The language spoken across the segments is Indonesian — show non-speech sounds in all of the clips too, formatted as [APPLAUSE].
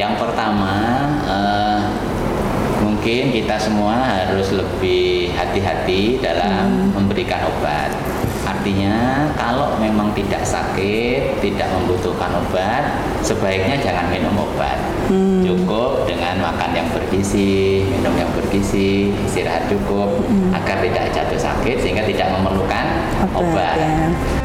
yang pertama eh, mungkin kita semua harus lebih hati-hati dalam memberikan obat. Artinya kalau memang tidak sakit, tidak membutuhkan obat, sebaiknya jangan minum obat. Cukup dengan makan yang bergizi, minum yang bergizi, istirahat cukup agar tidak jatuh sakit sehingga tidak memerlukan obat. ya.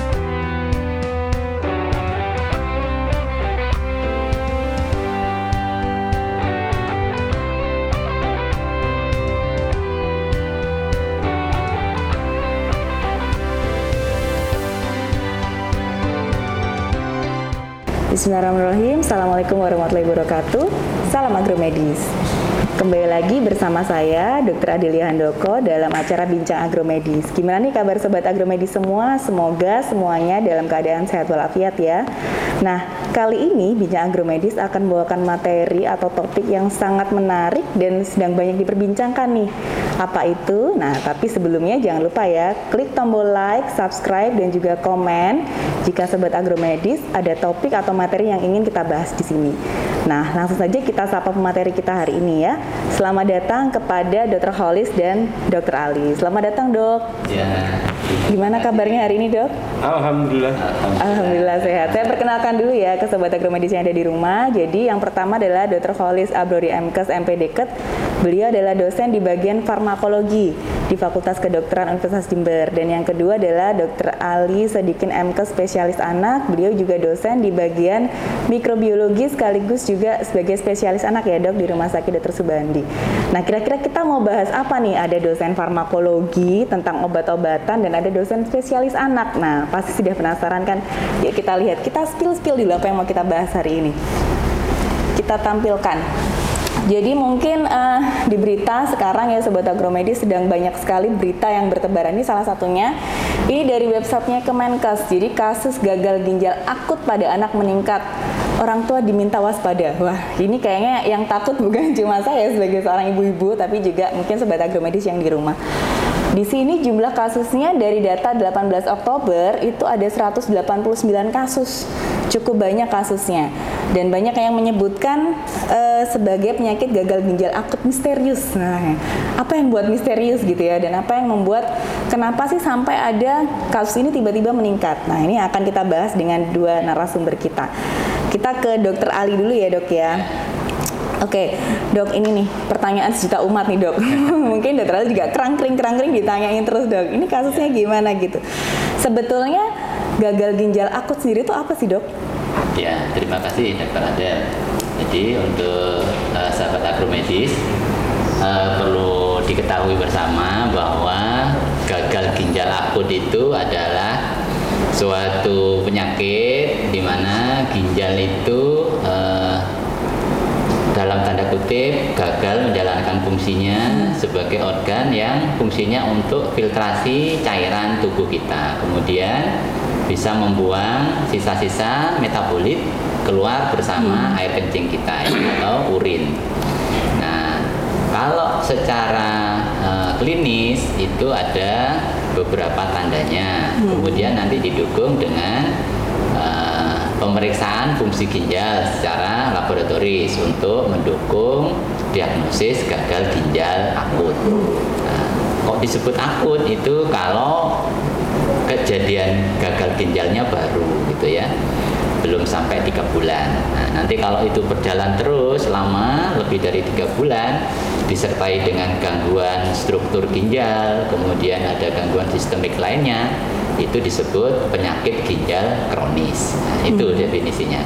Bismillahirrahmanirrahim. Assalamualaikum warahmatullahi wabarakatuh. Salam agromedis. Kembali lagi bersama saya, Dr. Adelia Handoko dalam acara Bincang Agromedis. Gimana nih kabar sobat agromedis semua? Semoga semuanya dalam keadaan sehat walafiat ya. Nah, kali ini Bincang Agromedis akan membawakan materi atau topik yang sangat menarik dan sedang banyak diperbincangkan nih. Apa itu? Nah, tapi sebelumnya jangan lupa ya, klik tombol like, subscribe, dan juga komen jika sobat agromedis ada topik atau materi yang ingin kita bahas di sini. Nah, langsung saja kita sapa pemateri kita hari ini ya. Selamat datang kepada Dr. Holis dan Dr. Ali. Selamat datang, Dok. Ya. Gimana kabarnya hari ini, Dok? Alhamdulillah. Alhamdulillah sehat. Saya perkenalkan dulu ya ke sobat agromedis yang ada di rumah. Jadi yang pertama adalah Dr. Holis Abrori MKes MP Deket. Beliau adalah dosen di bagian farmakologi di Fakultas Kedokteran Universitas Jember. Dan yang kedua adalah Dr. Ali Sedikin MKes spesialis anak. Beliau juga dosen di bagian mikrobiologi sekaligus juga sebagai spesialis anak ya dok di Rumah Sakit Dr. Subandi. Nah kira-kira kita mau bahas apa nih? Ada dosen farmakologi tentang obat-obatan dan ada dosen spesialis anak. Nah pasti sudah penasaran kan? Yuk kita lihat, kita spill-spill dulu apa yang mau kita bahas hari ini. Kita tampilkan. Jadi mungkin eh, di berita sekarang ya Sobat Agromedis sedang banyak sekali berita yang bertebaran. Ini salah satunya, ini dari websitenya Kemenkes. Jadi kasus gagal ginjal akut pada anak meningkat. Orang tua diminta waspada. Wah, ini kayaknya yang takut [LAUGHS] bukan cuma saya sebagai seorang ibu-ibu, tapi juga mungkin Sobat Agromedis yang di rumah. Di sini jumlah kasusnya dari data 18 Oktober itu ada 189 kasus. Cukup banyak kasusnya. Dan banyak yang menyebutkan eh, sebagai penyakit gagal ginjal akut misterius. Nah, apa yang buat misterius gitu ya dan apa yang membuat kenapa sih sampai ada kasus ini tiba-tiba meningkat. Nah, ini akan kita bahas dengan dua narasumber kita. Kita ke Dokter Ali dulu ya, Dok ya. Oke, dok ini nih pertanyaan sejuta umat nih dok. [LAUGHS] Mungkin dokter juga kerang-kering kerang-kering ditanyain terus dok. Ini kasusnya gimana gitu? Sebetulnya gagal ginjal akut sendiri itu apa sih dok? Ya, terima kasih Dr. Adel. Jadi untuk eh, sahabat agromedis eh, perlu diketahui bersama bahwa gagal ginjal akut itu adalah suatu penyakit di mana ginjal itu dalam tanda kutip gagal menjalankan fungsinya sebagai organ yang fungsinya untuk filtrasi cairan tubuh kita. Kemudian bisa membuang sisa-sisa metabolit keluar bersama air kencing kita atau urin. Nah, kalau secara eh, klinis itu ada beberapa tandanya. Kemudian nanti didukung dengan eh, pemeriksaan fungsi ginjal secara laboratoris untuk mendukung diagnosis gagal ginjal akut. Nah, kok disebut akut itu kalau kejadian gagal ginjalnya baru gitu ya belum sampai tiga bulan. Nah, nanti kalau itu berjalan terus lama lebih dari tiga bulan disertai dengan gangguan struktur ginjal, kemudian ada gangguan sistemik lainnya, itu disebut penyakit ginjal kronis. Nah, itu definisinya.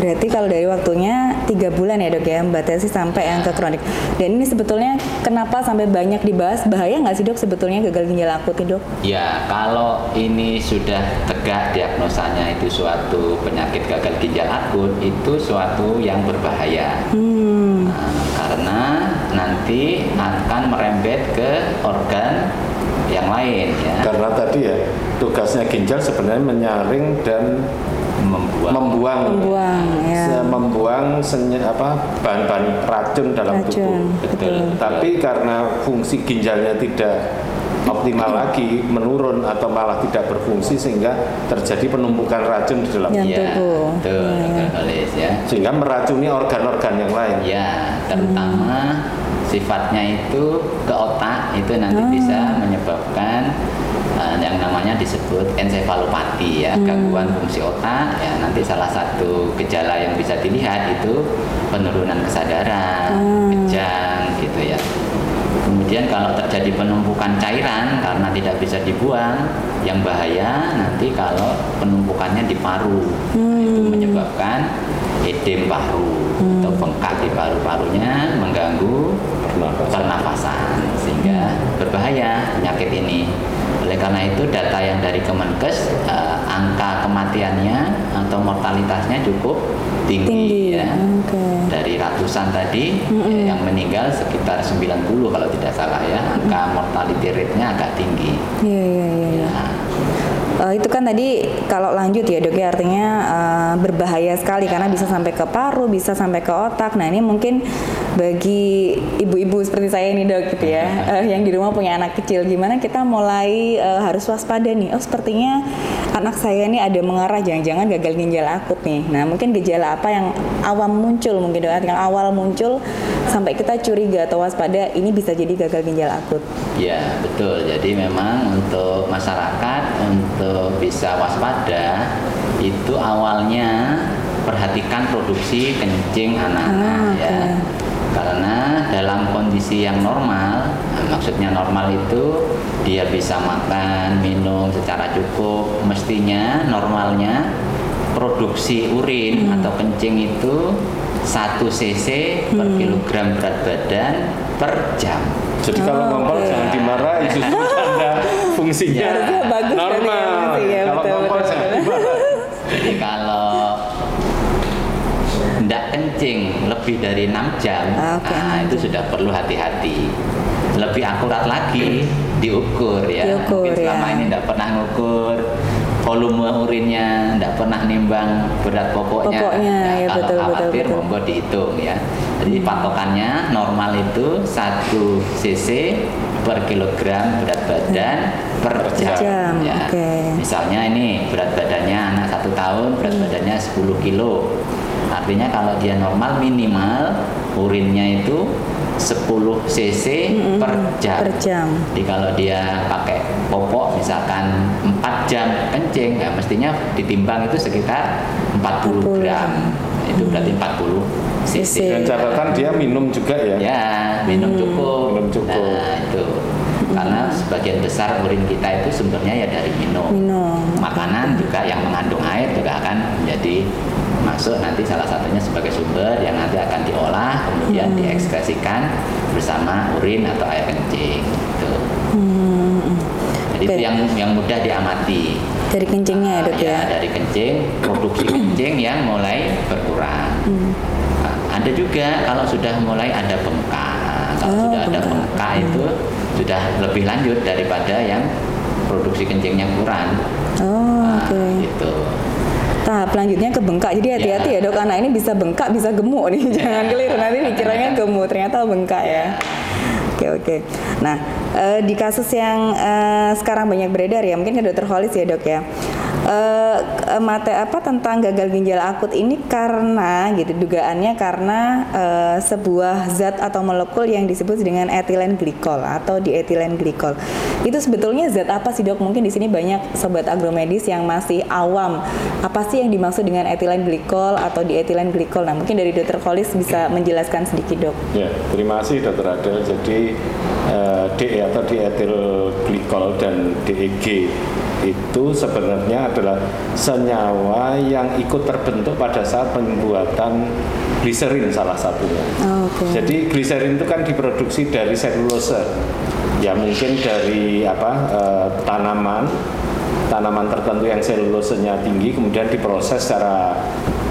Berarti kalau dari waktunya tiga bulan ya dok ya membatasi sampai yang ke kronik. Dan ini sebetulnya kenapa sampai banyak dibahas bahaya nggak sih dok sebetulnya gagal ginjal akut dok? Ya, kalau ini sudah tegak diagnosanya itu suatu penyakit gagal ginjal akut, itu suatu yang berbahaya. Hmm, nanti akan merembet ke organ yang lain ya, Karena tadi ya tugasnya ginjal sebenarnya menyaring dan membuang membuang membuang ya. membuang senye- apa bahan-bahan racun dalam Racun, tubuh. betul. Tapi karena fungsi ginjalnya tidak optimal lagi, menurun atau malah tidak berfungsi sehingga terjadi penumpukan racun di dalam Ya. tubuh. betul Ya, ya. Ya sehingga meracuni organ-organ yang lain. Ya, terutama sifatnya itu ke otak itu nanti bisa menyebabkan uh, yang namanya disebut ensefalopati ya, gangguan fungsi otak. Ya, nanti salah satu gejala yang bisa dilihat itu penurunan kesadaran, kejang gitu ya. Kemudian kalau terjadi penumpukan cairan karena tidak bisa dibuang, yang bahaya nanti kalau penumpukannya di paru, Nah, itu menyebabkan edem paru di paru-parunya mengganggu Pernapasan. pernafasan sehingga berbahaya penyakit ini. Oleh karena itu data yang dari Kemenkes eh, angka kematiannya atau mortalitasnya cukup tinggi, Tinggi, ya. oke. Dari ratusan tadi ya, yang meninggal sekitar 90 kalau tidak salah ya. Angka mortality rate-nya agak tinggi. Iya, iya, iya. iya. Ya. Eh, itu kan tadi kalau lanjut ya dok ya artinya eh, berbahaya sekali karena bisa sampai ke paru, bisa sampai ke otak. Nah ini mungkin bagi ibu-ibu seperti saya ini dok gitu ya, eh, yang di rumah punya anak kecil, gimana kita mulai eh, harus waspada nih? Oh sepertinya anak saya ini ada mengarah jangan-jangan gagal ginjal akut nih. Nah mungkin gejala apa yang awam muncul mungkin dok, yang awal muncul sampai kita curiga atau waspada ini bisa jadi gagal ginjal akut. Ya, betul. Jadi memang untuk masyarakat untuk bisa waspada itu awalnya perhatikan produksi kencing anak-anak Ah, ya. oke. Karena dalam kondisi yang normal, nah, maksudnya normal itu dia bisa makan, minum secara cukup, mestinya normalnya produksi urin atau kencing itu 1 cc per kilogram berat badan per jam. Jadi kalau Oh, ngompol oke. jangan dimarahi justru [LAUGHS] tanda fungsinya bagus kan ya, normal. fungsinya, kalau betul, ngompol betul, jangan dimarahi. Jadi kalau tidak kencing lebih dari 6 jam, Ah, oke, nah 6 itu sudah perlu hati-hati. Lebih akurat lagi diukur ya. Diukur, Mungkin selama ya. ini tidak pernah ngukur volume urinnya, tidak pernah nimbang berat pokoknya. Pokoknya, Nah, ya, kalau betul, khawatir betul. monggo dihitung ya. Jadi patokannya normal itu 1 cc per kilogram berat badan per jam. jam, ya. oke. Misalnya ini berat badannya anak satu tahun, berat Hmm. badannya 10 kilo. Artinya kalau dia normal minimal urinnya itu 10 cc per jam. Hmm, per jam. Jadi kalau dia pakai popok misalkan 4 jam kencing, ya mestinya ditimbang itu sekitar 40 40. gram. Itu berarti 40 cc. cc. Dan catatan dia minum juga ya. Ya, minum cukup. Minum cukup. Nah, itu. Karena sebagian besar urin kita itu sumbernya ya dari minum. Minum. Makanan juga yang mengandung air juga akan menjadi masuk nanti salah satunya sebagai sumber yang nanti akan diolah kemudian diekskresikan bersama urin atau air kencing. Gitu. Jadi Oke. itu yang yang mudah diamati. Dari kencingnya ya dok ya. dari kencing, produksi [CLEARS THROAT] kencing yang mulai berkurang. Nah, ada juga kalau sudah mulai ada bengkak. Kalau Oh, sudah ada bengkak itu sudah lebih lanjut daripada yang produksi kencingnya kurang. Oh, Nah, oke. gitu. Tahap selanjutnya ke bengkak. Jadi hati-hati ya. Ya. dok, anak ini bisa bengkak, bisa gemuk nih. Jangan keliru nanti pikirannya gemuk, ternyata bengkak ya. Oke oke. Nah eh, di kasus yang eh, sekarang banyak beredar ya, mungkin ke dokter Holis ya dok ya. Eh, eh, mate apa tentang gagal ginjal akut ini karena gitu dugaannya karena eh, sebuah zat atau molekul yang disebut dengan etilen glikol atau dietilen glikol. Itu sebetulnya zat apa sih dok? Mungkin di sini banyak sobat agromedis yang masih awam. Apa sih yang dimaksud dengan etilen glikol atau dietilen glikol? Nah mungkin dari dokter Holis bisa menjelaskan sedikit dok. Ya, terima kasih Dokter Adel. Jadi eh, DE atau dietil glikol dan DEG itu sebenarnya adalah senyawa yang ikut terbentuk pada saat pembuatan gliserin salah satunya. Oh, Oke. Jadi gliserin itu kan diproduksi dari selulose. Ya mungkin dari apa eh, tanaman tanaman tertentu yang selulosenya tinggi kemudian diproses secara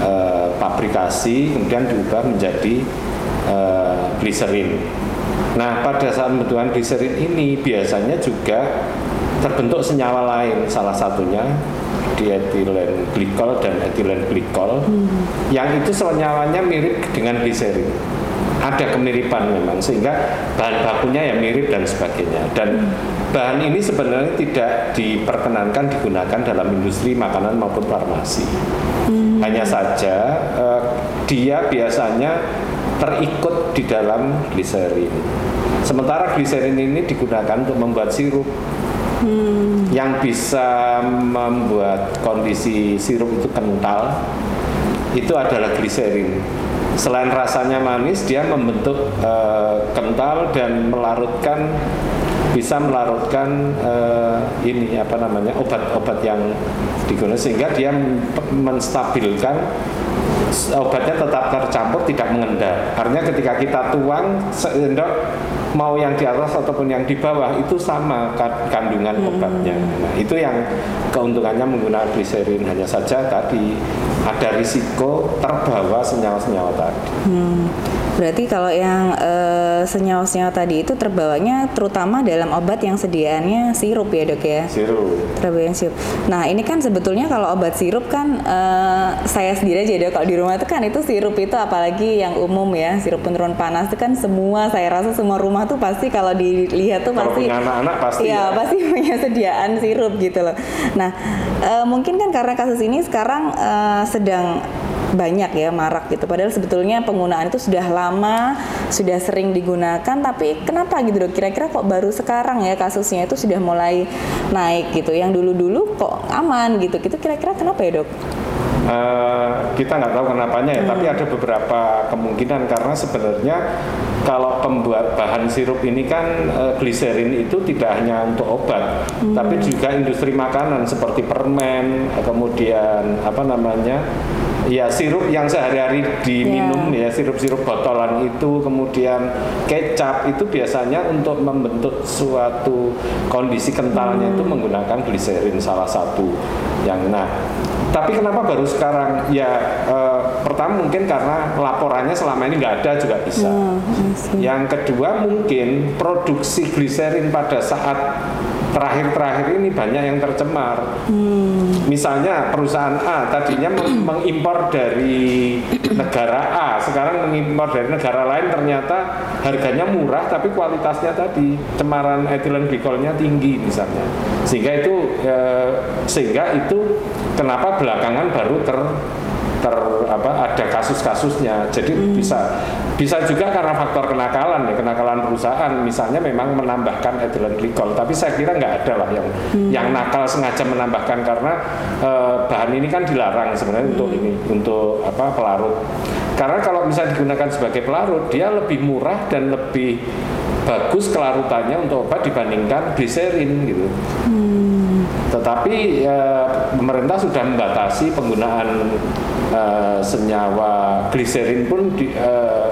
eh, pabrikasi kemudian diubah menjadi eh, gliserin. Nah, pada saat pembentukan gliserin ini biasanya juga terbentuk senyawa lain, salah satunya dietilen glikol dan etilen glikol, yang itu senyawanya mirip dengan gliserin. ada kemiripan memang sehingga bahan bakunya ya mirip dan sebagainya. Dan bahan ini sebenarnya tidak diperkenankan digunakan dalam industri makanan maupun farmasi. Hanya saja eh, dia biasanya terikut di dalam gliserin. Sementara gliserin ini digunakan untuk membuat sirup yang bisa membuat kondisi sirup itu kental itu adalah gliserin. Selain rasanya manis, dia membentuk eh, kental dan melarutkan bisa melarutkan eh, ini apa namanya obat-obat yang digunakan sehingga dia menstabilkan obatnya tetap tercampur tidak mengendap. Artinya ketika kita tuang sendok mau yang di atas ataupun yang di bawah itu sama ka- kandungan obatnya. Nah, itu yang keuntungannya menggunakan gliserin hanya saja tadi ada risiko terbawa senyawa-senyawa tadi. Hmm. Berarti kalau yang eh, senyawa-senyawa tadi itu terbawanya terutama dalam obat yang sediaannya sirup ya dok ya? Sirup. Terbawa yang sirup. Nah ini kan sebetulnya kalau obat sirup kan eh, saya sendiri aja dok kalau di rumah itu kan itu sirup itu apalagi yang umum ya sirup penurun panas itu kan semua saya rasa semua rumah tuh pasti kalau dilihat tuh Kalau pasti punya anak-anak pasti Iya, ya. pasti [LAUGHS] punya sediaan sirup gitu loh. Nah, eh, mungkin kan karena kasus ini sekarang eh, sedang banyak ya marak gitu. Padahal sebetulnya penggunaan itu sudah lama, sudah sering digunakan, tapi kenapa gitu dok? Kira-kira kok baru sekarang ya kasusnya itu sudah mulai naik gitu. Yang dulu-dulu kok aman gitu. Gitu kira-kira kenapa ya dok? Eh, kita nggak tahu kenapanya ya, tapi ada beberapa kemungkinan karena sebenarnya kalau pembuat bahan sirup ini kan eh, gliserin itu tidak hanya untuk obat, tapi juga industri makanan seperti permen, kemudian apa namanya, ya sirup yang sehari-hari diminum ya. sirup-sirup botolan itu, kemudian kecap itu biasanya untuk membentuk suatu kondisi kentalnya itu menggunakan gliserin salah satu yang nah tapi kenapa baru sekarang? Ya eh, pertama mungkin karena laporannya selama ini nggak ada juga bisa. See. Yang kedua mungkin produksi gliserin pada saat terakhir-terakhir ini banyak yang tercemar. Misalnya perusahaan A tadinya meng- mengimpor dari negara A, sekarang mengimpor dari negara lain ternyata harganya murah tapi kualitasnya tadi cemaran etilen glikolnya tinggi misalnya. Sehingga itu eh, sehingga itu kenapa belakangan baru ter ter apa ada kasus-kasusnya. Jadi bisa bisa juga karena faktor kenakalan ya, kenakalan perusahaan. Misalnya memang menambahkan etilen glikol, tapi saya kira nggak ada lah yang yang nakal sengaja menambahkan karena eh, bahan ini kan dilarang sebenarnya untuk ini untuk apa pelarut. Karena kalau misalnya digunakan sebagai pelarut, dia lebih murah dan lebih bagus kelarutannya untuk obat dibandingkan gliserin gitu. Tetapi eh, pemerintah sudah membatasi penggunaan eh, senyawa gliserin pun di, eh,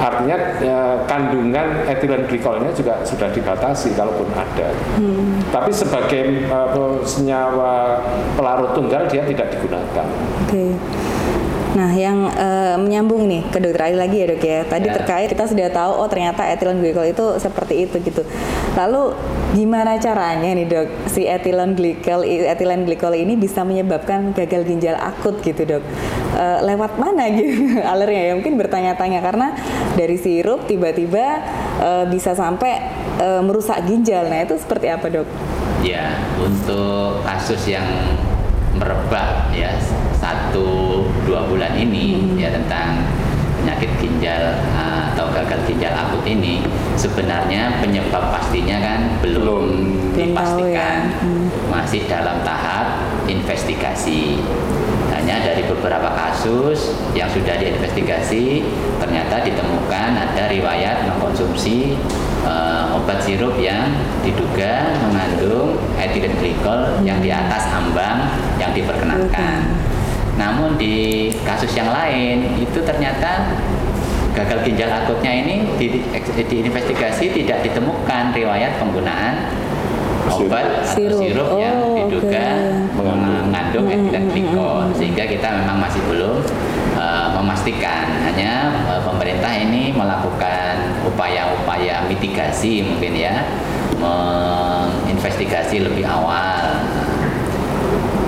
artinya eh, kandungan etilen glikolnya juga sudah dibatasi kalaupun ada. Tapi sebagai eh, senyawa pelarut tunggal dia tidak digunakan. Oke. Nah, yang eh, menyambung nih ke dokter Ali lagi ya dok ya. Tadi Ya. terkait kita sudah tahu oh ternyata etilen glikol itu seperti itu gitu. Lalu gimana caranya nih dok si etilen glikol etilen glikol ini bisa menyebabkan gagal ginjal akut gitu dok? Eh, lewat mana [LAUGHS] gitu alurnya ya? Mungkin bertanya-tanya karena dari sirup tiba-tiba eh, bisa sampai eh, merusak ginjal. Nah itu seperti apa dok? Ya, untuk kasus yang merebak ya satu dua bulan ini ya tentang penyakit ginjal uh, atau gagal ginjal akut ini sebenarnya penyebab pastinya kan belum dipastikan ya. Hmm. masih dalam tahap investigasi hanya dari beberapa kasus yang sudah diinvestigasi ternyata ditemukan ada riwayat mengkonsumsi eh, obat sirup yang diduga mengandung etilen glikol yang di atas ambang yang diperkenankan. Namun di kasus yang lain itu ternyata gagal ginjal akutnya ini di, diinvestigasi tidak ditemukan riwayat penggunaan obat atau Sirup. sirup, yang Oh, diduga oke. Mengandung. mengandung etilen glikol sehingga kita memang masih belum eh, memastikan hanya eh, pemerintah ini melakukan upaya-upaya mitigasi mungkin ya menginvestigasi lebih awal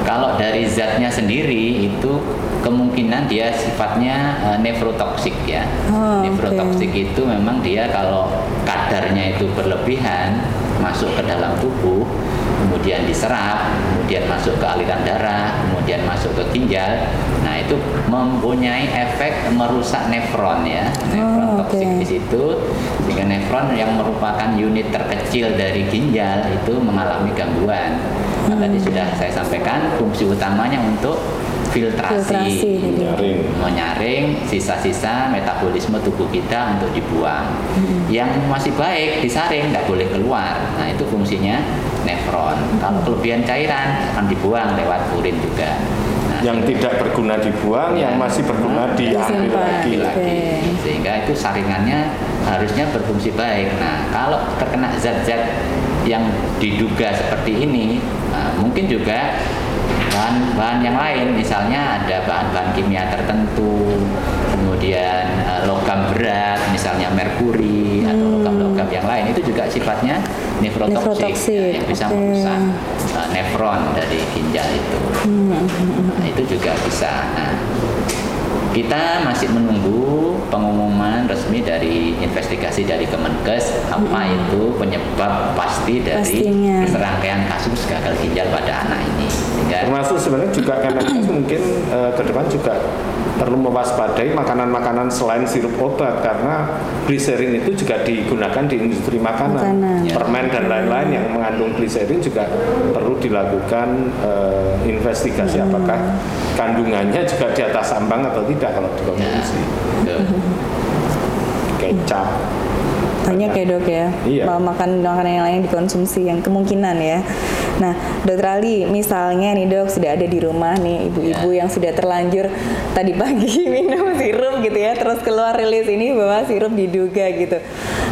kalau dari zatnya sendiri itu kemungkinan dia sifatnya uh, nefrotoksik ya. Oh, nefrotoksik itu memang dia kalau kadarnya itu berlebihan masuk ke dalam tubuh, kemudian diserap, kemudian masuk ke aliran darah, kemudian masuk ke ginjal. Nah, itu mempunyai efek merusak nefron ya. Nefron Oh, toksik oke. di situ sehingga nefron yang merupakan unit terkecil dari ginjal itu mengalami gangguan. Nah, tadi Hmm. sudah saya sampaikan fungsi utamanya untuk filtrasi, Filtrasi. Menyaring. menyaring sisa-sisa metabolisme tubuh kita untuk dibuang. Hmm. Yang masih baik disaring, nggak boleh keluar. Nah itu fungsinya nefron. Kalau Hmm. kelebihan cairan akan dibuang lewat urin juga. Nah, yang tidak berguna dibuang, Ya. yang masih berguna diambil lagi. lagi sehingga itu saringannya harusnya berfungsi baik nah kalau terkena zat-zat yang diduga seperti ini nah, mungkin juga bahan-bahan yang lain misalnya ada bahan-bahan kimia tertentu kemudian eh, logam berat misalnya merkuri atau Hmm. logam-logam yang lain itu juga sifatnya nefrotoksik, ya, yang bisa oke. merusak eh, nefron dari ginjal itu Hmm, Nah, itu juga bisa. Nah, kita masih menunggu pengumuman resmi dari investigasi dari Kemenkes apa itu penyebab pasti dari Pastinya. serangkaian kasus gagal ginjal pada anak ini. Sehingga Termasuk sebenarnya juga Kemenkes mungkin eh, ke depan juga perlu mewaspadai makanan-makanan selain sirup obat karena gliserin itu juga digunakan di industri makanan, Makanan. Ya. permen dan lain-lain yang mengandung gliserin juga perlu dilakukan eh, investigasi Hmm. apakah kandungannya juga di atas ambang atau tidak kalau ya, dikonsumsi. betul. Kecap. banyak ya dok ya Iya. makan makanan yang lain dikonsumsi yang kemungkinan ya nah dokter Ali misalnya nih dok sudah ada di rumah nih ibu-ibu Ya. yang sudah terlanjur tadi pagi [LAUGHS] minum sirup gitu ya terus keluar rilis ini bahwa sirup diduga gitu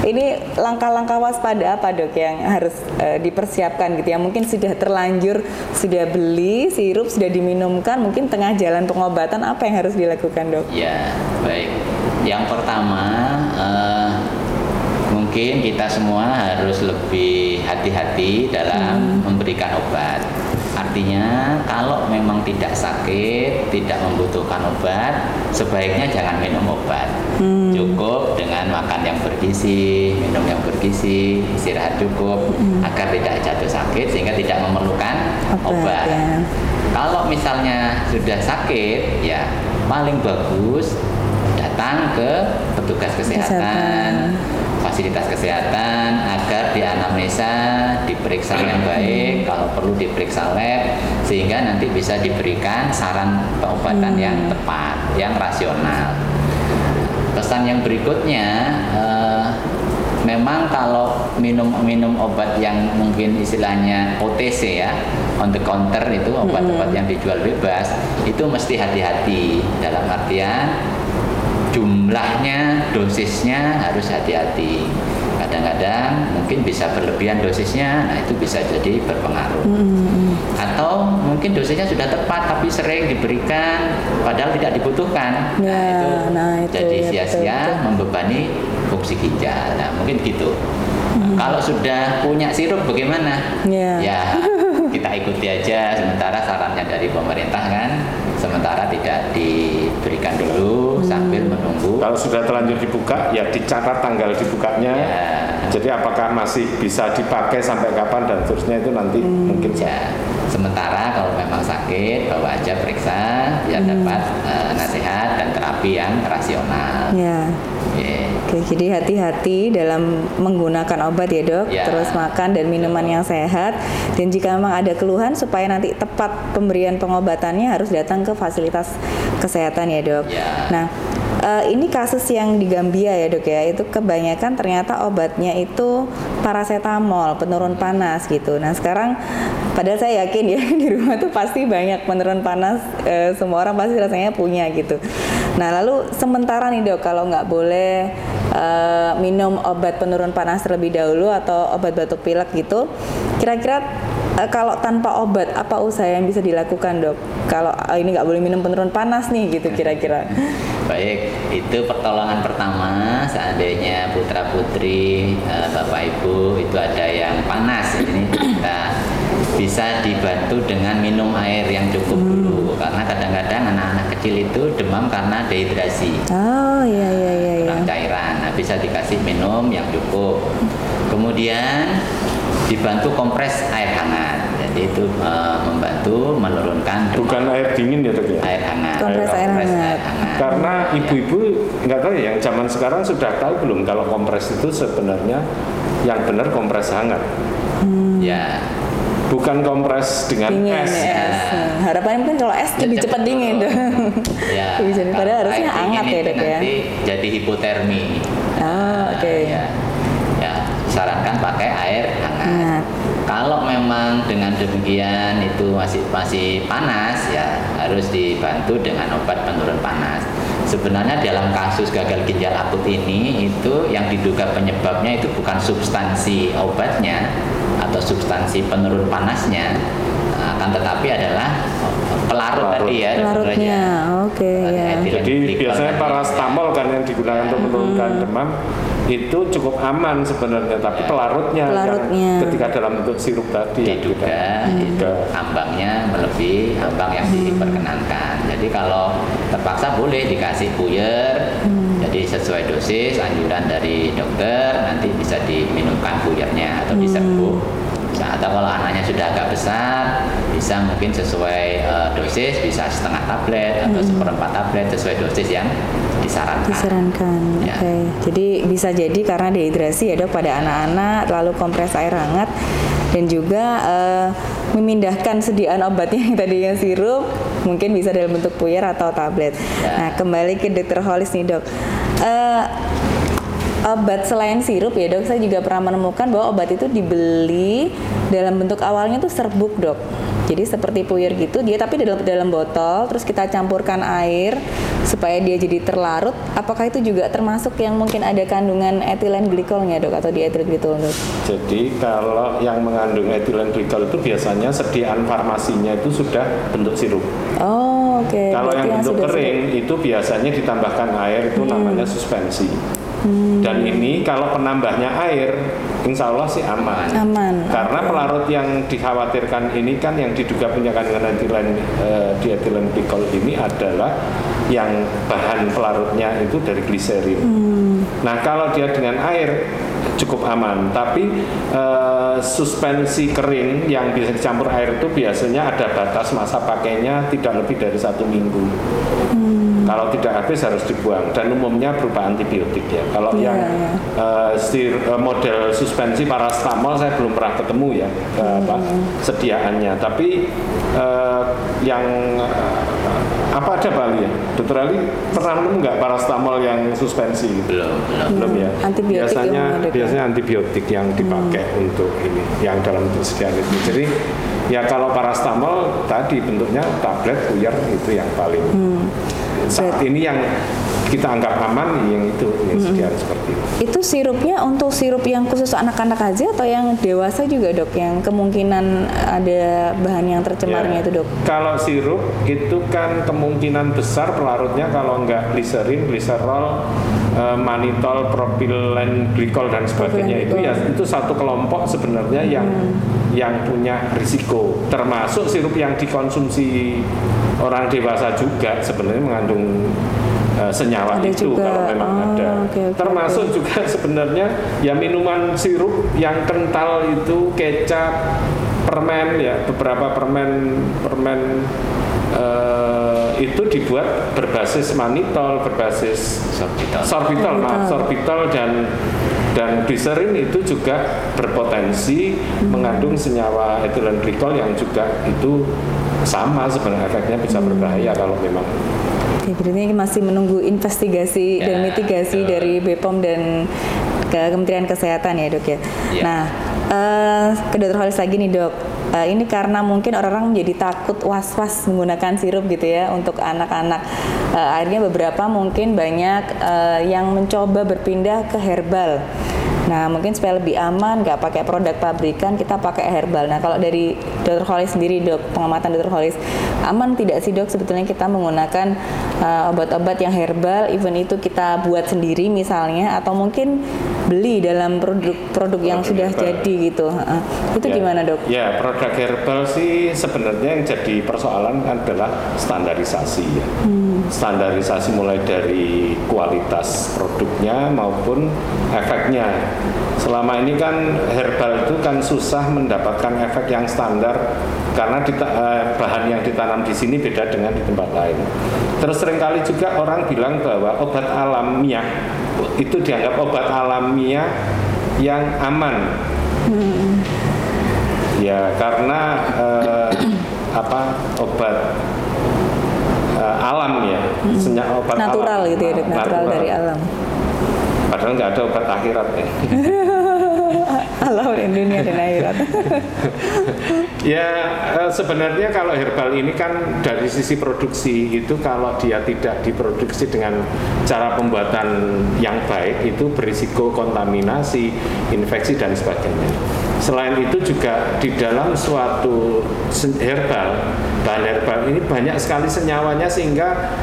ini langkah-langkah waspada apa dok yang harus eh, dipersiapkan gitu ya mungkin sudah terlanjur sudah beli sirup sudah diminumkan mungkin tengah jalan pengobatan apa yang harus dilakukan dok Ya, baik. Yang pertama, eh, mungkin kita semua harus lebih hati-hati dalam memberikan obat. Artinya, kalau memang tidak sakit, tidak membutuhkan obat, sebaiknya jangan minum obat. Cukup dengan makan yang bergizi, minum yang bergizi, istirahat cukup agar tidak jatuh sakit sehingga tidak memerlukan Obat, obat. ya. Kalau misalnya sudah sakit, ya paling bagus datang ke petugas kesehatan, Kesehatan. Fasilitas kesehatan agar dianamnesa, diperiksa yang baik, kalau perlu diperiksa lab sehingga nanti bisa diberikan saran pengobatan yang tepat, yang rasional. Pesan yang berikutnya eh, memang kalau minum minum obat yang mungkin istilahnya OTC ya on the counter itu obat-obat yang dijual bebas itu mesti hati-hati. Dalam artian jumlahnya dosisnya harus hati-hati. Kadang-kadang mungkin bisa berlebihan dosisnya nah itu bisa jadi berpengaruh. Atau mungkin dosisnya sudah tepat tapi sering diberikan padahal tidak dibutuhkan. Ya, nah itu jadi ya, sia-sia betul-betul. membebani fungsi ginjal. Nah mungkin gitu. Nah, kalau sudah punya sirup bagaimana? Ya. ya [LAUGHS] kita ikuti aja. Sementara sarannya dari pemerintah kan sementara tidak diberikan dulu Kalau sudah terlanjur dibuka, ya dicatat tanggal dibukanya. Ya. Jadi apakah masih bisa dipakai sampai kapan dan seterusnya itu nanti mungkin Ya, sementara kalau memang sakit bawa aja periksa biar dapat eh, nasihat dan terapi yang rasional. ya Oke. Oke, jadi hati-hati dalam menggunakan obat ya dok, Ya. terus makan dan minuman yang sehat. Dan jika memang ada keluhan supaya nanti tepat pemberian pengobatannya harus datang ke fasilitas kesehatan ya dok. Ya. Nah, eh, ini kasus yang di Gambia ya dok ya, itu kebanyakan ternyata obatnya itu paracetamol, penurun panas gitu. Nah sekarang, padahal saya yakin ya [LAUGHS] di rumah tuh pasti banyak penurun panas, eh, semua orang pasti rasanya punya gitu. Nah lalu sementara nih dok, kalau nggak boleh eh, minum obat penurun panas terlebih dahulu atau obat batuk pilek gitu, kira-kira kalau tanpa obat apa usaha yang bisa dilakukan dok? Kalau eh, ini nggak boleh minum penurun panas nih gitu kira-kira. Baik, itu pertolongan pertama seandainya putra putri bapak ibu itu ada yang panas ini kita bisa dibantu dengan minum air yang cukup Hmm. dulu karena kadang-kadang anak-anak kecil itu demam karena dehidrasi Oh iya iya iya. iya. kurang cairan. Nah, bisa dikasih minum yang cukup. Kemudian dibantu kompres air hangat. Jadi itu eh, membantu menurunkan. Bukan air dingin ya dok ya? air hangat. Kompres air hangat. Karena ibu-ibu nggak tahu ya, yang zaman sekarang sudah tahu belum kalau kompres itu sebenarnya yang benar kompres hangat, Ya, bukan kompres dengan Dingin es. ya es. Nah, harapannya mungkin kalau es lebih Ya, cepat dingin dong. ya. [LAUGHS] Bisa, padahal Kalau harusnya air hangat ya, Dok, ya. Nanti jadi hipotermi. Ah, oke. ya. ya, sarankan pakai air hangat. Hangat. Kalau memang dengan demikian itu masih masih panas ya harus dibantu dengan obat penurun panas. Sebenarnya dalam kasus gagal ginjal akut ini itu yang diduga penyebabnya itu bukan substansi obatnya atau substansi penurun panasnya, akan tetapi adalah pelarut, Pelarut. tadi ya. Pelarutnya, oke ya. Jadi biasanya tadi. parastamol kan yang digunakan untuk menurunkan demam itu cukup aman sebenarnya, tapi pelarutnya, yang Pelarutnya. ketika dalam bentuk sirup tadi yang diduga tidak- itu tidak. ambangnya melebihi ambang yang diperkenankan. Jadi kalau terpaksa boleh dikasih puyer, jadi sesuai dosis anjuran dari dokter nanti bisa diminumkan puyernya atau diserbuk. Nah, atau kalau anaknya sudah agak besar, bisa mungkin sesuai eh, dosis, bisa setengah tablet atau seperempat tablet sesuai dosis yang disarankan. Disarankan, Ya. oke. Jadi bisa jadi karena dehidrasi ya dok pada anak-anak lalu kompres air hangat dan juga eh, memindahkan sediaan obatnya yang tadinya sirup mungkin bisa dalam bentuk puyer atau tablet. Ya. Nah kembali ke dokter Holis nih dok. Eh, obat selain sirup ya dok, saya juga pernah menemukan bahwa obat itu dibeli dalam bentuk awalnya tuh serbuk dok. Jadi seperti puyer gitu, dia tapi dalam dalam botol, terus kita campurkan air supaya dia jadi terlarut. Apakah itu juga termasuk yang mungkin ada kandungan etilen glikolnya dok atau dietilen glikol dok? Jadi kalau yang mengandung etilen glikol itu biasanya sediaan farmasinya itu sudah bentuk sirup. Oh oke. Kalau Berarti yang bentuk sudah- kering itu biasanya ditambahkan air itu Hmm. namanya suspensi. Dan ini kalau penambahnya air, insya Allah sih aman. Aman. Karena pelarut yang dikhawatirkan ini kan yang diduga punya kandungan etilen eh, dietilen glikol ini adalah yang bahan pelarutnya itu dari gliserin. Nah kalau dia dengan air cukup aman, tapi eh, suspensi kering yang bisa dicampur air itu biasanya ada batas masa pakainya tidak lebih dari satu minggu. Kalau tidak habis harus dibuang dan umumnya berupa antibiotik ya. Kalau Iya, yang stir- eh, model suspensi parastamol saya belum pernah ketemu ya eh, apa, sediaannya. Tapi eh, yang eh, apa ada Bali ya? Dokter Ali pernah nemu nggak parastamol yang suspensi? Belum, belum. Belum ya. Antibiotik biasanya biasanya antibiotik yang dipakai untuk ini, yang dalam bentuk sediaan itu. Jadi ya kalau parastamol tadi bentuknya tablet puyer itu yang paling saat ini yang kita anggap aman yang itu yang sediaan seperti itu. Itu sirupnya untuk sirup yang khusus anak-anak aja atau yang dewasa juga dok? Yang kemungkinan ada bahan yang tercemarnya Ya, itu dok? Kalau sirup itu kan kemungkinan besar pelarutnya kalau nggak gliserin, gliserol, eh, manitol, propilen glikol dan sebagainya itu ya itu satu kelompok sebenarnya yang yang punya risiko. Termasuk sirup yang dikonsumsi orang dewasa juga sebenarnya mengandung eh, senyawa Ada itu juga. kalau memang Oh, ada. oke, oke, Termasuk juga sebenarnya ya minuman sirup yang kental itu kecap, permen ya beberapa permen permen eh, itu dibuat berbasis manitol, berbasis Sorbitol. sorbitol, maaf, sorbitol dan dan gliserin itu juga berpotensi mengandung senyawa etilen glikol yang juga itu sama sebenarnya efeknya bisa berbahaya kalau memang Oke, berarti masih menunggu investigasi dan Ya, mitigasi betul. dari BPOM dan ke Kementerian Kesehatan ya dok ya. Ya. Nah, eh, ke dokter Holis lagi nih dok. Eh, ini karena mungkin orang menjadi takut was-was menggunakan sirup gitu ya untuk anak-anak. Eh, akhirnya beberapa mungkin banyak eh, yang mencoba berpindah ke herbal. Nah, mungkin supaya lebih aman, nggak pakai produk pabrikan, kita pakai herbal. Nah, kalau dari Dr. Holis sendiri, dok, pengamatan Dr. Holis, aman tidak sih dok sebetulnya kita menggunakan uh, obat-obat yang herbal, even itu kita buat sendiri misalnya, atau mungkin beli dalam produk-produk yang Produk sudah herbal. jadi gitu. Heeh. Itu Ya. gimana dok? Ya, produk herbal sih sebenarnya yang jadi persoalan adalah standarisasi ya. Standarisasi mulai dari kualitas produknya maupun efeknya. Selama ini kan herbal itu kan susah mendapatkan efek yang standar karena dita- eh, bahan yang ditanam di sini beda dengan di tempat lain. Terus sering kali juga orang bilang bahwa obat alamiah itu dianggap obat alamiah yang aman Ya karena eh, apa obat eh, alam ya, senyak obat natural alam. gitu ya dok natural dari alam Padahal nggak ada obat akhirat ya. [LAUGHS] alam dan dan akhirat [LAUGHS] ya eh, sebenarnya kalau herbal ini kan dari sisi produksi itu kalau dia tidak diproduksi dengan cara pembuatan yang baik itu berisiko kontaminasi, infeksi dan sebagainya. Selain itu juga di dalam suatu herbal, bahan herbal ini banyak sekali senyawanya sehingga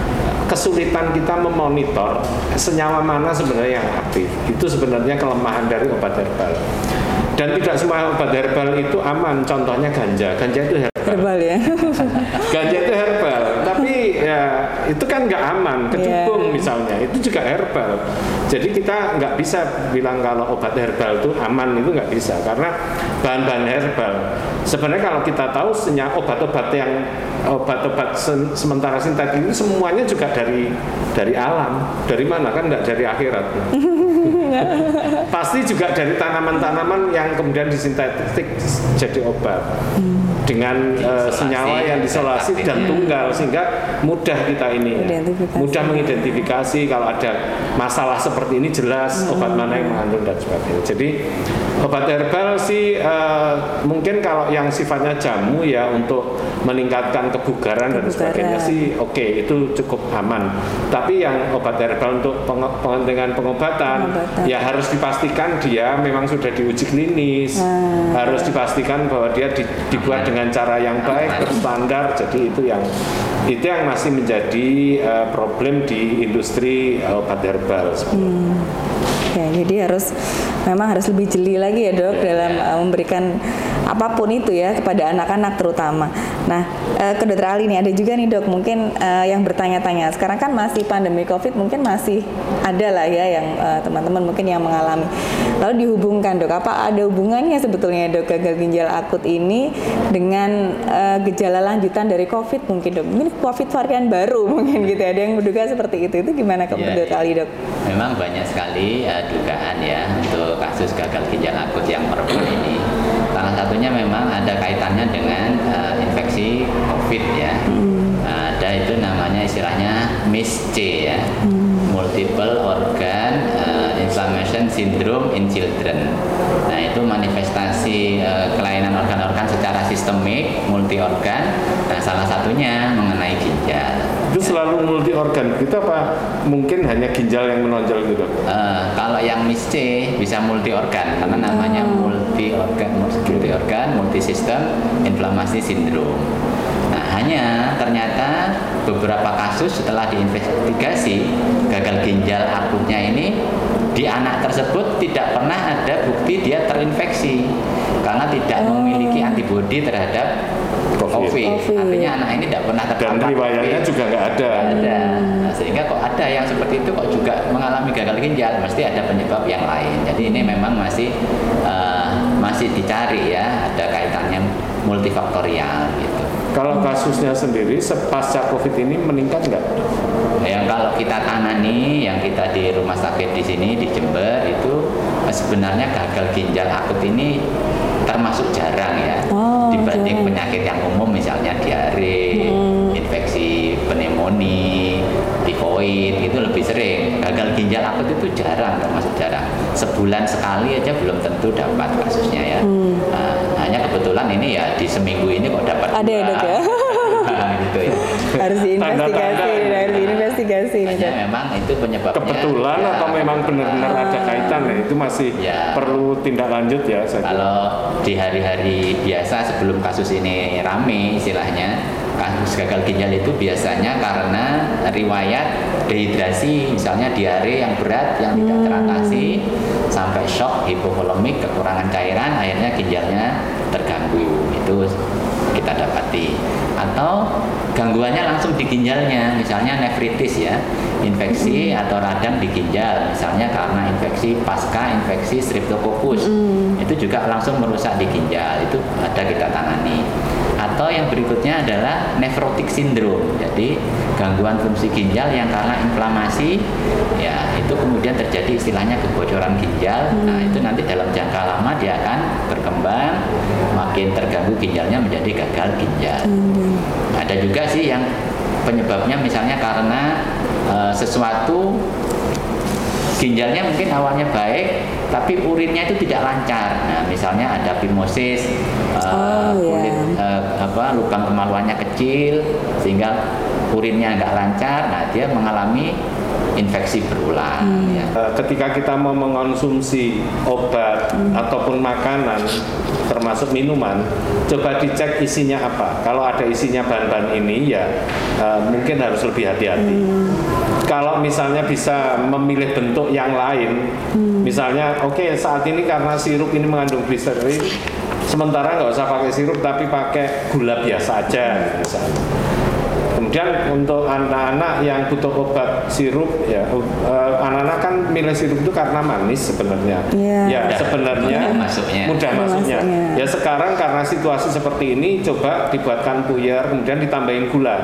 kesulitan kita memonitor senyawa mana sebenarnya yang aktif. Itu sebenarnya kelemahan dari obat herbal. Dan tidak semua obat herbal itu aman. Contohnya ganja. Ganja itu herbal. herbal ya [LAUGHS] Ganja itu herbal, tapi ya itu kan nggak aman. Kecubung Iya. misalnya, itu juga herbal. Jadi kita nggak bisa bilang kalau obat herbal itu aman itu nggak bisa karena bahan-bahan herbal. Sebenarnya kalau kita tahu senyak obat-obat yang obat-obat sen- sementara sintetik ini semuanya juga dari dari alam. Dari mana kan nggak dari akhirat. [LAUGHS] [LAUGHS] Pasti juga dari tanaman-tanaman yang kemudian disintetik jadi obat. Dengan eh, Diisolasi, senyawa yang disolasi dan tunggal sehingga mudah kita ini ya. Mudah mengidentifikasi kalau ada masalah seperti ini jelas obat mana yang mengandung dan sebagainya. Jadi obat herbal sih eh, mungkin kalau yang sifatnya jamu ya untuk meningkatkan kebugaran, dan Kebugaran. sebagainya sih oke itu cukup aman. Tapi yang obat herbal untuk penge- pengentengan pengobatan, Pengobatan. ya harus dipastikan dia memang sudah diuji klinis, harus dipastikan bahwa dia di- dibuat dengan cara yang baik, berstandar. Jadi itu yang itu yang masih menjadi eh, problem di industri obat herbal. Ya, jadi harus memang harus lebih jeli lagi ya dok dalam uh, memberikan apa pun itu ya kepada anak-anak terutama. Nah, uh, ke dokter Ali nih ada juga nih dok mungkin uh, yang bertanya-tanya. Sekarang kan masih pandemi COVID mungkin masih ada lah ya yang uh, teman-teman mungkin yang mengalami. Lalu dihubungkan dok, apa ada hubungannya sebetulnya dok gagal ginjal akut ini dengan uh, gejala lanjutan dari COVID mungkin dok? Mungkin COVID varian baru mungkin gitu ada yang menduga seperti itu. Itu gimana ke Iya, dokter iya. Ali dok? Memang banyak sekali eh, dugaan ya kasus gagal ginjal akut yang perempuan ini. Salah satunya memang ada kaitannya dengan eh, infeksi COVID ya. Ada itu namanya istilahnya MIS-C ya, Multiple Organ eh, Inflammation Syndrome in Children. Nah itu manifestasi eh, kelainan organ-organ secara sistemik, multi organ. Nah salah satunya mengenai ginjal. Itu selalu multi organ. Kita apa mungkin hanya ginjal yang menonjol gitu. Eh, kalau yang MIS-C bisa multi organ karena namanya multi organ multi organ multi sistem inflamasi sindrom. Nah, hanya ternyata beberapa kasus setelah diinvestigasi gagal ginjal akutnya ini di anak tersebut tidak pernah ada bukti dia terinfeksi karena tidak memiliki antibodi terhadap Covid. COVID. Covid. Artinya anak ini tidak pernah Dan terpapar riwayatnya COVID juga nggak ada. ada Nah, sehingga kok ada yang seperti itu kok juga mengalami gagal ginjal mesti ada penyebab yang lain jadi ini memang masih eh, masih dicari ya ada kaitannya multifaktorial gitu Kalau kasusnya sendiri sepasca COVID ini meningkat nggak? yang kalau kita tangani yang kita di rumah sakit di sini di Jember itu sebenarnya gagal ginjal akut ini termasuk jarang ya Oh, dibanding jarang. penyakit yang umum misalnya diare, infeksi pneumonia, tifoid itu lebih sering. Gagal ginjal akut itu jarang termasuk jarang. Sebulan sekali aja belum tentu dapat kasusnya ya. Nah, hanya kebetulan ini ya di seminggu ini kok dapat Ada ya. Dok, ya? [LAUGHS] Gitu ya. harus diinvestigasi, harus diinvestigasi Hanya memang itu penyebabnya Kebetulan ya, atau memang benar-benar ada kaitan ya itu masih Ya. perlu tindak lanjut ya saya. Kalau di hari-hari biasa sebelum kasus ini rame istilahnya kasus gagal ginjal itu biasanya karena riwayat dehidrasi misalnya diare yang berat yang tidak teratasi sampai shock hipovolemik kekurangan cairan akhirnya ginjalnya terganggu terganggu itu kita dapati. Atau gangguannya langsung di ginjalnya misalnya nefritis ya infeksi atau radang di ginjal misalnya karena infeksi pasca infeksi streptococcus. Itu juga langsung merusak di ginjal itu ada kita tangani. Atau yang berikutnya adalah nefrotik sindrom jadi gangguan fungsi ginjal yang karena inflamasi ya itu kemudian terjadi istilahnya kebocoran ginjal. Nah itu nanti dalam jangka lama dia akan berkembang makin terganggu ginjalnya menjadi gagal ginjal. Ada juga sih yang penyebabnya misalnya karena eh, sesuatu ginjalnya mungkin awalnya baik tapi urinnya itu tidak lancar. Nah misalnya ada fimosis eh, Oh, iya. kulit eh, apa lubang kemaluannya kecil sehingga urinnya nggak lancar. Nah dia mengalami infeksi berulang ya. Eh, ketika kita mau mengonsumsi obat ataupun makanan termasuk minuman coba dicek isinya apa. Kalau ada isinya bahan-bahan ini ya eh, mungkin harus lebih hati-hati. Kalau misalnya bisa memilih bentuk yang lain misalnya oke saat ini karena sirup ini mengandung gliserin sementara nggak usah pakai sirup tapi pakai gula biasa aja misalnya Kemudian untuk anak-anak yang butuh obat sirup ya eh, anak-anak kan milih sirup itu karena manis sebenarnya. Iya. Ya Mudah- sebenarnya mudah masuknya. mudah Mudah masuknya. masuknya. Ya sekarang karena situasi seperti ini coba dibuatkan puyer kemudian ditambahin gula.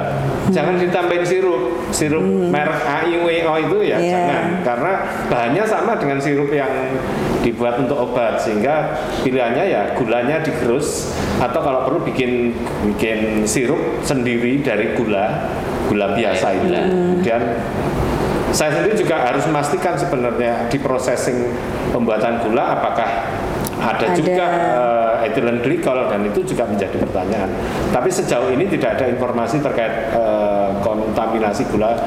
Jangan ditambahin sirup. Sirup merek AIWO itu ya Iya. jangan karena bahannya sama dengan sirup yang dibuat untuk obat sehingga pilihannya ya gulanya digerus atau kalau perlu bikin bikin sirup sendiri dari gula gula biasa itu Gula. kemudian saya sendiri juga harus memastikan sebenarnya di processing pembuatan gula apakah ada, Ada. juga eh, ethylene glycol dan itu juga menjadi pertanyaan. Tapi sejauh ini tidak ada informasi terkait eh, kontaminasi gula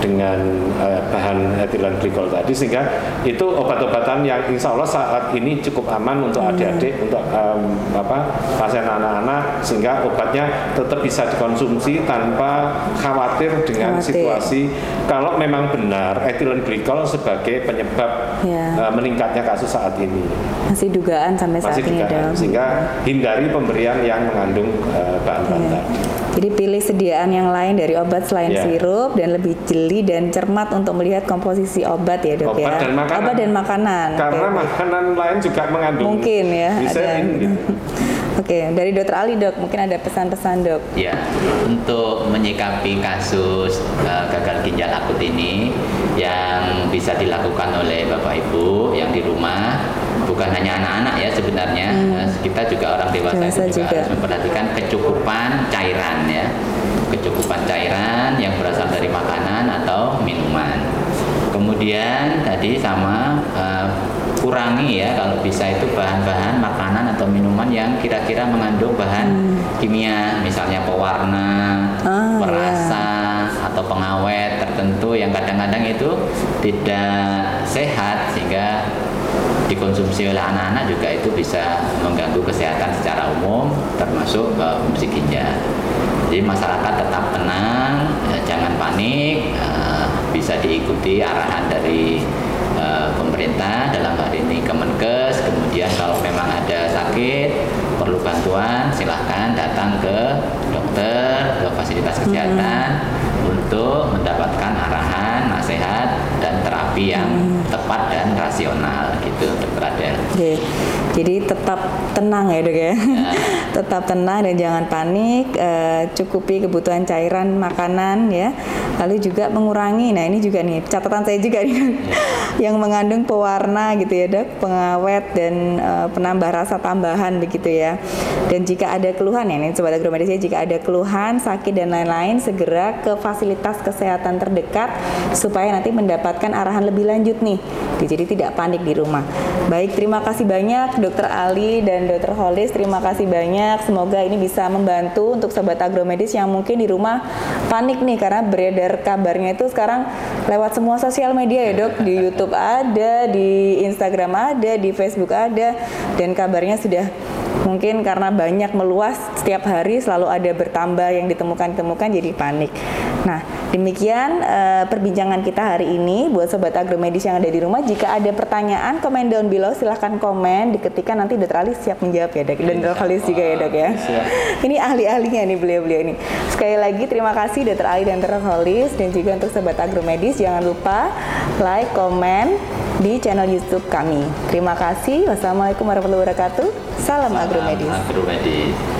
dengan eh, bahan ethylene glycol tadi sehingga itu obat-obatan yang insya Allah saat ini cukup aman untuk adik-adik untuk em, apa pasien anak-anak sehingga obatnya tetap bisa dikonsumsi tanpa khawatir dengan Khawatir. situasi kalau memang benar ethylene glycol sebagai penyebab Ya. eh, meningkatnya kasus saat ini Masih dugaan sampai saat masih ini dugaan. sehingga hindari pemberian yang mengandung eh, bahan-bahan Iya. tadi. Jadi pilih sediaan yang lain dari obat selain Iya. sirup dan lebih jeli dan cermat untuk melihat komposisi obat ya dok Obat ya. dan makanan. Obat dan makanan. Karena baik. makanan lain juga mengandung Mungkin ya, gliserin ada. gitu. [LAUGHS] Oke, dari dokter Ali dok, mungkin ada pesan-pesan dok. Ya, untuk menyikapi kasus eh, gagal ginjal akut ini yang bisa dilakukan oleh Bapak Ibu yang di rumah bukan hanya anak-anak ya sebenarnya eh, kita juga orang dewasa, Hmm. Dewasa itu juga, juga. harus memperhatikan kecukupan cairan ya kecukupan cairan yang berasal dari makanan atau minuman. Kemudian tadi sama eh, kurangi ya kalau bisa itu bahan-bahan makanan atau minuman yang kira-kira mengandung bahan kimia misalnya pewarna Ah, perasa atau pengawet tertentu yang kadang-kadang itu tidak sehat sehingga dikonsumsi oleh anak-anak juga itu bisa mengganggu kesehatan secara umum termasuk eh, fungsi ginjal. Jadi masyarakat tetap tenang, ya, jangan panik, eh, bisa diikuti arahan dari eh, pemerintah dalam hal ini Kemenkes. Kemudian kalau memang ada sakit perlu bantuan, silahkan datang ke dokter, ke fasilitas kesehatan untuk mendapatkan arahan, nasihat dan terapi yang tepat dan rasional gitu, dokter Adel. Oke, jadi tetap tenang ya dok ya. [LAUGHS] tetap tenang dan jangan panik. eh, cukupi kebutuhan cairan makanan ya. Lalu juga mengurangi. Nah ini juga nih catatan saya juga nih Dok. [LAUGHS] yang mengandung pewarna gitu ya dok, pengawet dan eh, penambah rasa tambahan begitu ya. Dan jika ada keluhan ya ini sobat agromedis ya, jika ada keluhan, sakit dan lain-lain segera ke fasilitas kesehatan terdekat supaya nanti mendapatkan arahan lebih lanjut nih. Jadi tidak panik di rumah. Baik, terima kasih banyak Dokter Ali dan Dokter Holis. Terima kasih banyak. Semoga ini bisa membantu untuk sobat agromedis yang mungkin di rumah panik nih karena beredar kabarnya itu sekarang lewat semua sosial media ya dok. Di YouTube ada, di Instagram ada, di Facebook ada, dan kabarnya sudah mungkin karena banyak meluas setiap hari selalu ada bertambah yang ditemukan-temukan jadi panik. Nah, Demikian eh, perbincangan kita hari ini buat sobat agromedis yang ada di rumah. Jika ada pertanyaan, komen down below. Silahkan komen, diketikkan nanti Dokter Ali siap menjawab ya dok. Dan Dokter Khalis juga ya dok ya. [LAUGHS] Ini ahli-ahlinya nih beliau-beliau ini. Sekali lagi terima kasih Dokter Ali dan Dokter Khalis dan juga untuk sobat agromedis jangan lupa like, komen di channel YouTube kami. Terima kasih. Wassalamualaikum warahmatullahi wabarakatuh. Salam agromedis. Agromedis.